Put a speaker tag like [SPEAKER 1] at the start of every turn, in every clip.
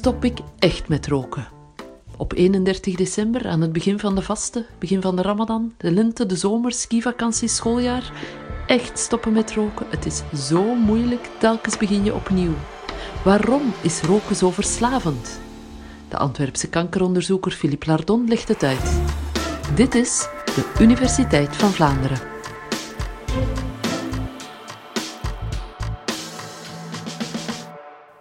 [SPEAKER 1] stop ik echt met roken? Op 31 december, aan het begin van de vasten, begin van de Ramadan, de lente, de zomer, skivakantie, schooljaar. Echt stoppen met roken, het is zo moeilijk, telkens begin je opnieuw. Waarom is roken zo verslavend? De Antwerpse kankeronderzoeker Philippe Lardon legt het uit. Dit is de Universiteit van Vlaanderen.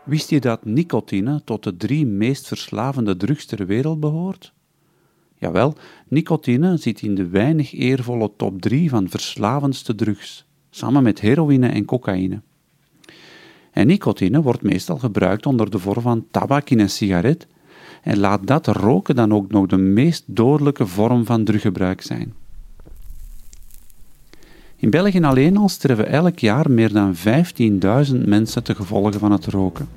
[SPEAKER 2] Wist je dat nicotine tot de drie meest verslavende drugs ter wereld behoort? Jawel, nicotine zit in de weinig eervolle top 3 van verslavendste drugs, samen met heroïne en cocaïne. En nicotine wordt meestal gebruikt onder de vorm van tabak in een sigaret en laat dat roken dan ook nog de meest dodelijke vorm van druggebruik zijn. In België alleen al sterven elk jaar meer dan 15.000 mensen te gevolgen van het roken.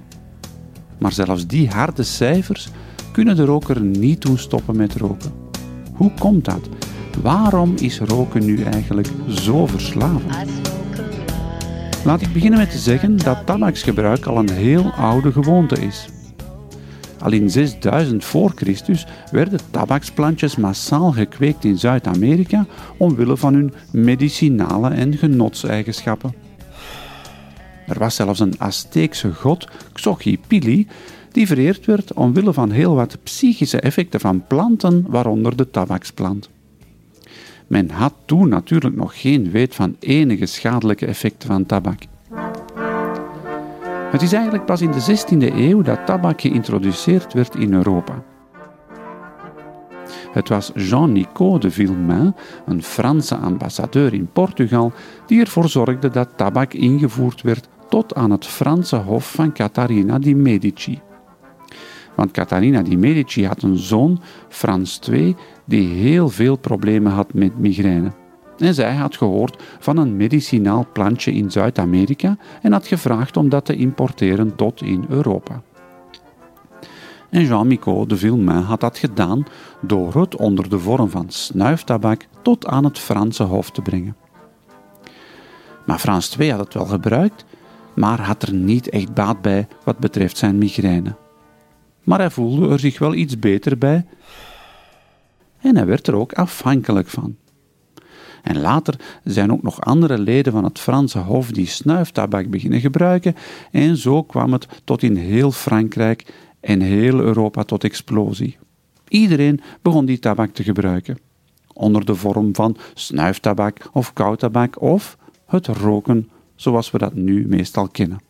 [SPEAKER 2] Maar zelfs die harde cijfers kunnen de roker niet doen stoppen met roken. Hoe komt dat? Waarom is roken nu eigenlijk zo verslavend? Laat ik beginnen met te zeggen dat tabaksgebruik al een heel oude gewoonte is. Al in 6000 voor Christus werden tabaksplantjes massaal gekweekt in Zuid-Amerika omwille van hun medicinale en genotseigenschappen. Er was zelfs een Azteekse god, Xochipilli, die vereerd werd omwille van heel wat psychische effecten van planten, waaronder de tabaksplant. Men had toen natuurlijk nog geen weet van enige schadelijke effecten van tabak. Het is eigenlijk pas in de 16e eeuw dat tabak geïntroduceerd werd in Europa. Het was Jean Nicot de Villemain, een Franse ambassadeur in Portugal, die ervoor zorgde dat tabak ingevoerd werd tot aan het Franse hof van Catharina di Medici. Want Catharina di Medici had een zoon, Frans II, die heel veel problemen had met migraine. En zij had gehoord van een medicinaal plantje in Zuid-Amerika en had gevraagd om dat te importeren tot in Europa. En Jean Micot de Villemain had dat gedaan door het onder de vorm van snuiftabak tot aan het Franse hof te brengen. Maar Frans II had het wel gebruikt, maar had er niet echt baat bij wat betreft zijn migraine. Maar hij voelde er zich wel iets beter bij en hij werd er ook afhankelijk van. En later zijn ook nog andere leden van het Franse Hof die snuiftabak beginnen gebruiken en zo kwam het tot in heel Frankrijk en heel Europa tot explosie. Iedereen begon die tabak te gebruiken, onder de vorm van snuiftabak of koudtabak of het roken zoals we dat nu meestal kennen.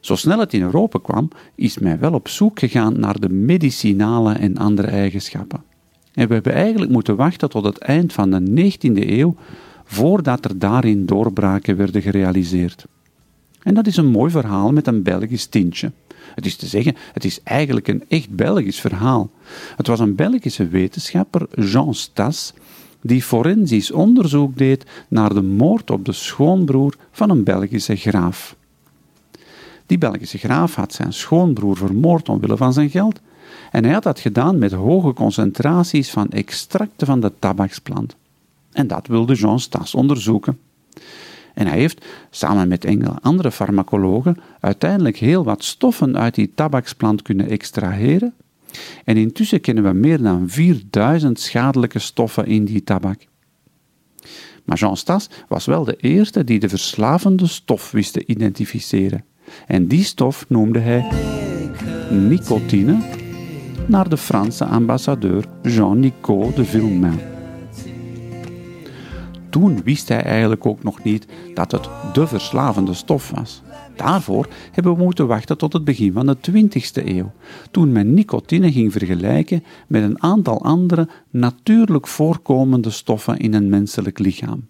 [SPEAKER 2] Zo snel het in Europa kwam, is men wel op zoek gegaan naar de medicinale en andere eigenschappen. En we hebben eigenlijk moeten wachten tot het eind van de 19e eeuw voordat er daarin doorbraken werden gerealiseerd. En dat is een mooi verhaal met een Belgisch tintje. Het is te zeggen, het is eigenlijk een echt Belgisch verhaal. Het was een Belgische wetenschapper, Jean Stas, die forensisch onderzoek deed naar de moord op de schoonbroer van een Belgische graaf. Die Belgische graaf had zijn schoonbroer vermoord omwille van zijn geld en hij had dat gedaan met hoge concentraties van extracten van de tabaksplant. En dat wilde Jean Stas onderzoeken. En hij heeft, samen met enkele andere farmacologen, uiteindelijk heel wat stoffen uit die tabaksplant kunnen extraheren. En intussen kennen we meer dan 4000 schadelijke stoffen in die tabak. Maar Jean Stas was wel de eerste die de verslavende stof wist te identificeren. En die stof noemde hij nicotine, naar de Franse ambassadeur Jean Nicot de Villemain. Toen wist hij eigenlijk ook nog niet dat het de verslavende stof was. Daarvoor hebben we moeten wachten tot het begin van de 20e eeuw, toen men nicotine ging vergelijken met een aantal andere natuurlijk voorkomende stoffen in een menselijk lichaam.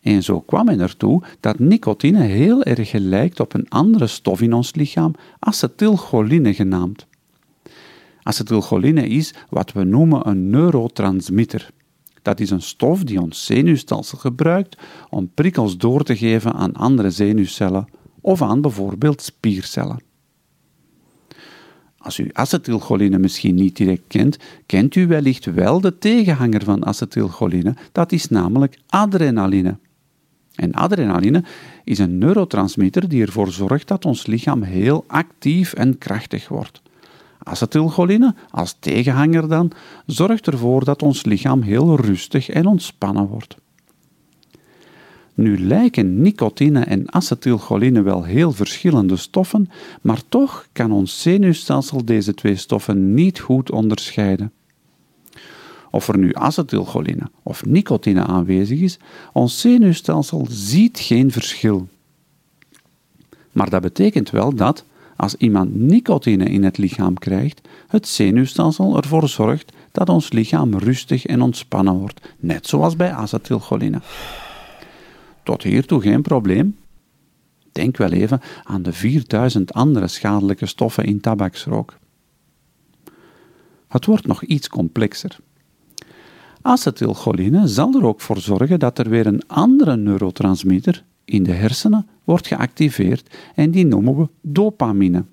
[SPEAKER 2] En zo kwam men ertoe dat nicotine heel erg lijkt op een andere stof in ons lichaam, acetylcholine genaamd. Acetylcholine is wat we noemen een neurotransmitter. Dat is een stof die ons zenuwstelsel gebruikt om prikkels door te geven aan andere zenuwcellen of aan bijvoorbeeld spiercellen. Als u acetylcholine misschien niet direct kent, kent u wellicht wel de tegenhanger van acetylcholine, dat is namelijk adrenaline. En adrenaline is een neurotransmitter die ervoor zorgt dat ons lichaam heel actief en krachtig wordt. Acetylcholine, als tegenhanger dan, zorgt ervoor dat ons lichaam heel rustig en ontspannen wordt. Nu lijken nicotine en acetylcholine wel heel verschillende stoffen, maar toch kan ons zenuwstelsel deze twee stoffen niet goed onderscheiden. Of er nu acetylcholine of nicotine aanwezig is, ons zenuwstelsel ziet geen verschil. Maar dat betekent wel dat, als iemand nicotine in het lichaam krijgt, het zenuwstelsel ervoor zorgt dat ons lichaam rustig en ontspannen wordt, net zoals bij acetylcholine. Tot hiertoe geen probleem. Denk wel even aan de 4000 andere schadelijke stoffen in tabaksrook. Het wordt nog iets complexer. Acetylcholine zal er ook voor zorgen dat er weer een andere neurotransmitter in de hersenen wordt geactiveerd en die noemen we dopamine.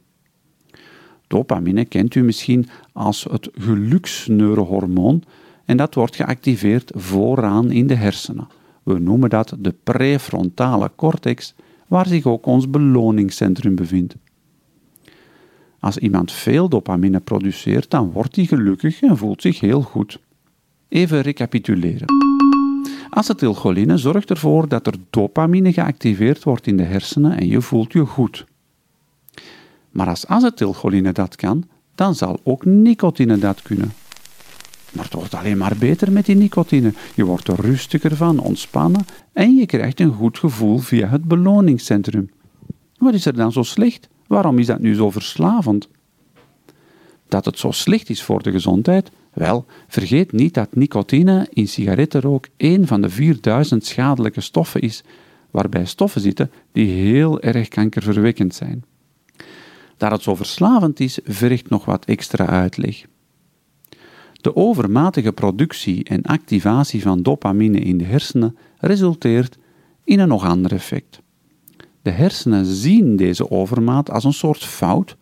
[SPEAKER 2] Dopamine kent u misschien als het geluksneurohormoon en dat wordt geactiveerd vooraan in de hersenen. We noemen dat de prefrontale cortex, waar zich ook ons beloningscentrum bevindt. Als iemand veel dopamine produceert, dan wordt hij gelukkig en voelt zich heel goed. Even recapituleren. Acetylcholine zorgt ervoor dat er dopamine geactiveerd wordt in de hersenen en je voelt je goed. Maar als acetylcholine dat kan, dan zal ook nicotine dat kunnen. Maar het wordt alleen maar beter met die nicotine. Je wordt er rustiger van, ontspannen en je krijgt een goed gevoel via het beloningscentrum. Wat is er dan zo slecht? Waarom is dat nu zo verslavend? Dat het zo slecht is voor de gezondheid, wel, vergeet niet dat nicotine in sigarettenrook een van de 4000 schadelijke stoffen is, waarbij stoffen zitten die heel erg kankerverwekkend zijn. Dat het zo verslavend is, vergt nog wat extra uitleg. De overmatige productie en activatie van dopamine in de hersenen resulteert in een nog ander effect. De hersenen zien deze overmaat als een soort fout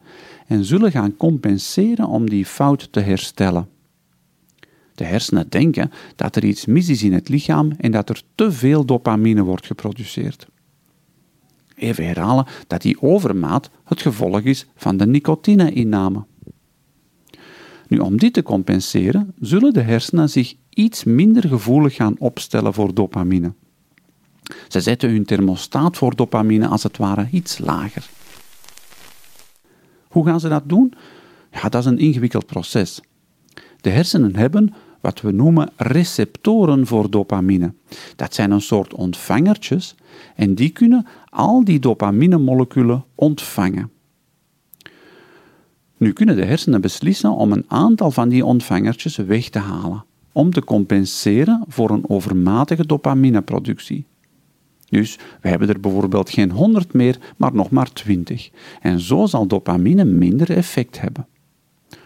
[SPEAKER 2] en zullen gaan compenseren om die fout te herstellen. De hersenen denken dat er iets mis is in het lichaam en dat er te veel dopamine wordt geproduceerd. Even herhalen dat die overmaat het gevolg is van de nicotine-inname. Nu, om dit te compenseren, zullen de hersenen zich iets minder gevoelig gaan opstellen voor dopamine. Ze zetten hun thermostaat voor dopamine als het ware iets lager. Hoe gaan ze dat doen? Ja, dat is een ingewikkeld proces. De hersenen hebben wat we noemen receptoren voor dopamine. Dat zijn een soort ontvangertjes en die kunnen al die dopaminemoleculen ontvangen. Nu kunnen de hersenen beslissen om een aantal van die ontvangertjes weg te halen, om te compenseren voor een overmatige dopamineproductie. Dus we hebben er bijvoorbeeld geen 100 meer, maar nog maar 20. En zo zal dopamine minder effect hebben.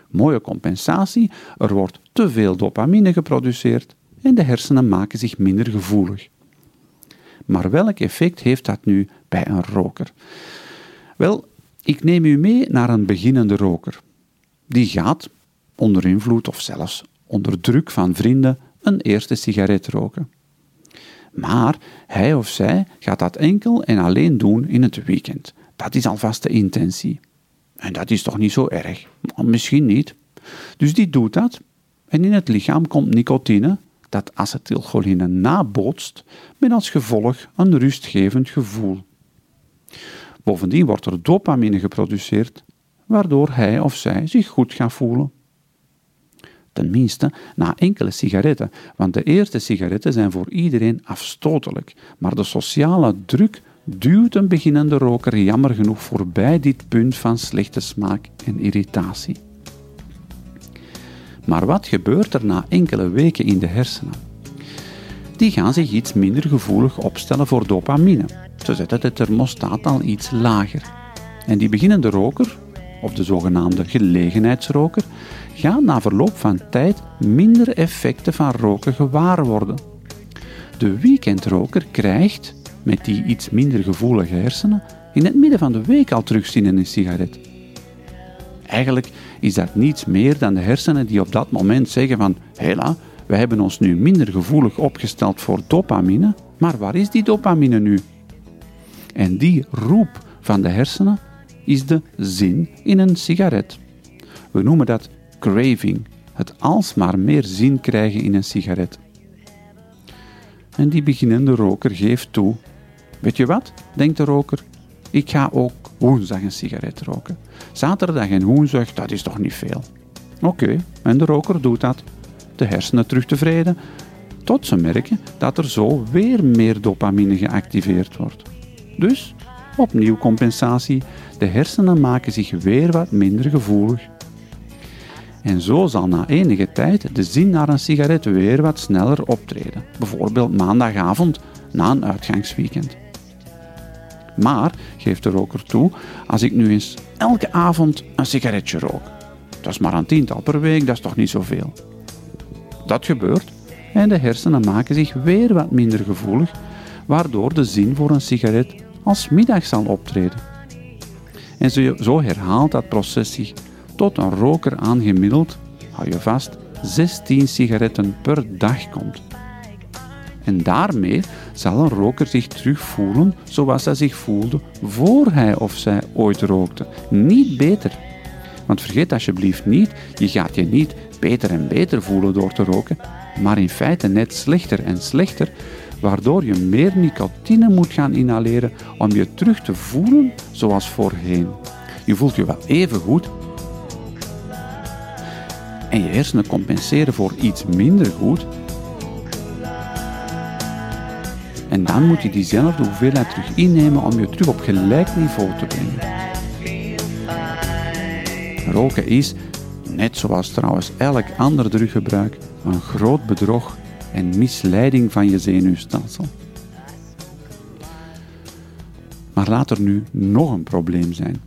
[SPEAKER 2] Mooie compensatie, er wordt te veel dopamine geproduceerd en de hersenen maken zich minder gevoelig. Maar welk effect heeft dat nu bij een roker? Wel, ik neem u mee naar een beginnende roker. Die gaat, onder invloed of zelfs onder druk van vrienden, een eerste sigaret roken. Maar hij of zij gaat dat enkel en alleen doen in het weekend. Dat is alvast de intentie. En dat is toch niet zo erg? Misschien niet. Dus die doet dat. En in het lichaam komt nicotine, dat acetylcholine nabootst, met als gevolg een rustgevend gevoel. Bovendien wordt er dopamine geproduceerd, waardoor hij of zij zich goed gaat voelen. Tenminste, na enkele sigaretten, want de eerste sigaretten zijn voor iedereen afstotelijk, maar de sociale druk duwt een beginnende roker jammer genoeg voorbij dit punt van slechte smaak en irritatie. Maar wat gebeurt er na enkele weken in de hersenen? Die gaan zich iets minder gevoelig opstellen voor dopamine. Ze zetten de thermostaat al iets lager. En die beginnende roker, of de zogenaamde gelegenheidsroker, gaat na verloop van tijd minder effecten van roken gewaar worden. De weekendroker krijgt, met die iets minder gevoelige hersenen, in het midden van de week al terugzien in een sigaret. Eigenlijk is dat niets meer dan de hersenen die op dat moment zeggen van hela, we hebben ons nu minder gevoelig opgesteld voor dopamine Maar waar is die dopamine nu? En die roep van de hersenen is de zin in een sigaret. We noemen dat craving, het alsmaar meer zin krijgen in een sigaret. En die beginnende roker geeft toe. Weet je wat, denkt de roker, ik ga ook woensdag een sigaret roken. Zaterdag en woensdag, dat is toch niet veel. Oké, en de roker doet dat. De hersenen terug tevreden, tot ze merken dat er zo weer meer dopamine geactiveerd wordt. Dus, opnieuw compensatie, de hersenen maken zich weer wat minder gevoelig. En zo zal na enige tijd de zin naar een sigaret weer wat sneller optreden, bijvoorbeeld maandagavond na een uitgangsweekend. Maar, geeft de roker toe, als ik nu eens elke avond een sigaretje rook, dat is maar een tiental per week, dat is toch niet zoveel. Dat gebeurt en de hersenen maken zich weer wat minder gevoelig, waardoor de zin voor een sigaret als middag zal optreden. En zo herhaalt dat proces zich tot een roker aangemiddeld, hou je vast, 16 sigaretten per dag komt. En daarmee zal een roker zich terugvoelen zoals hij zich voelde voor hij of zij ooit rookte. Niet beter. Want vergeet alsjeblieft niet, je gaat je niet beter en beter voelen door te roken, maar in feite net slechter en slechter, waardoor je meer nicotine moet gaan inhaleren om je terug te voelen zoals voorheen. Je voelt je wel even goed en je hersenen compenseren voor iets minder goed. En dan moet je diezelfde hoeveelheid terug innemen om je terug op gelijk niveau te brengen. Roken is, net zoals trouwens elk ander druggebruik, een groot bedrog en misleiding van je zenuwstelsel. Maar laat er nu nog een probleem zijn.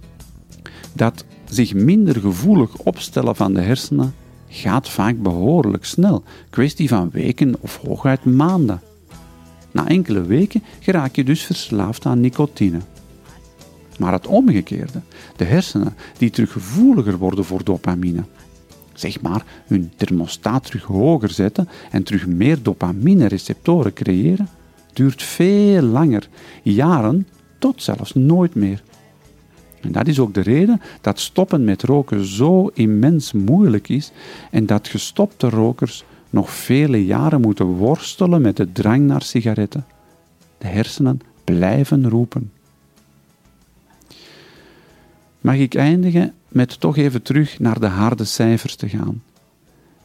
[SPEAKER 2] Dat zich minder gevoelig opstellen van de hersenen gaat vaak behoorlijk snel, kwestie van weken of hooguit maanden. Na enkele weken geraak je dus verslaafd aan nicotine. Maar het omgekeerde, de hersenen die terug gevoeliger worden voor dopamine, zeg maar hun thermostaat terug hoger zetten en terug meer dopamine-receptoren creëren, duurt veel langer, jaren tot zelfs nooit meer. En dat is ook de reden dat stoppen met roken zo immens moeilijk is en dat gestopte rokers nog vele jaren moeten worstelen met de drang naar sigaretten. De hersenen blijven roepen. Mag ik eindigen met toch even terug naar de harde cijfers te gaan?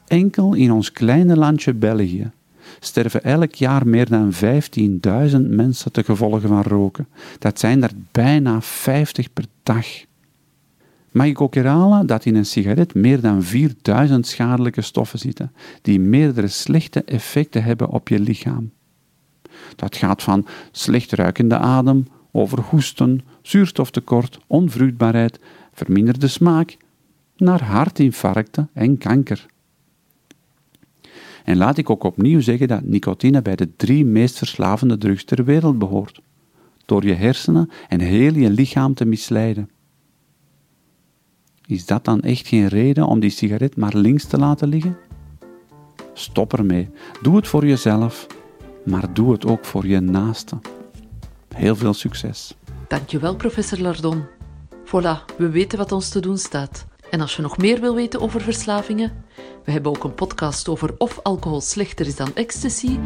[SPEAKER 2] Enkel in ons kleine landje België sterven elk jaar meer dan 15.000 mensen te gevolgen van roken. Dat zijn er bijna 50 per dag. Mag ik ook herhalen dat in een sigaret meer dan 4000 schadelijke stoffen zitten, die meerdere slechte effecten hebben op je lichaam. Dat gaat van slecht ruikende adem, over hoesten, zuurstoftekort, onvruchtbaarheid, verminderde smaak, naar hartinfarcten en kanker. En laat ik ook opnieuw zeggen dat nicotine bij de drie meest verslavende drugs ter wereld behoort, door je hersenen en heel je lichaam te misleiden. Is dat dan echt geen reden om die sigaret maar links te laten liggen? Stop ermee. Doe het voor jezelf, maar doe het ook voor je naaste. Heel veel succes.
[SPEAKER 1] Dankjewel, professor Lardon. Voilà, we weten wat ons te doen staat. En als je nog meer wil weten over verslavingen, we hebben ook een podcast over of alcohol slechter is dan ecstasy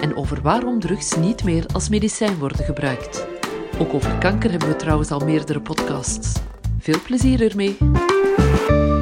[SPEAKER 1] en over waarom drugs niet meer als medicijn worden gebruikt. Ook over kanker hebben we trouwens al meerdere podcasts. Veel plezier ermee! Bye.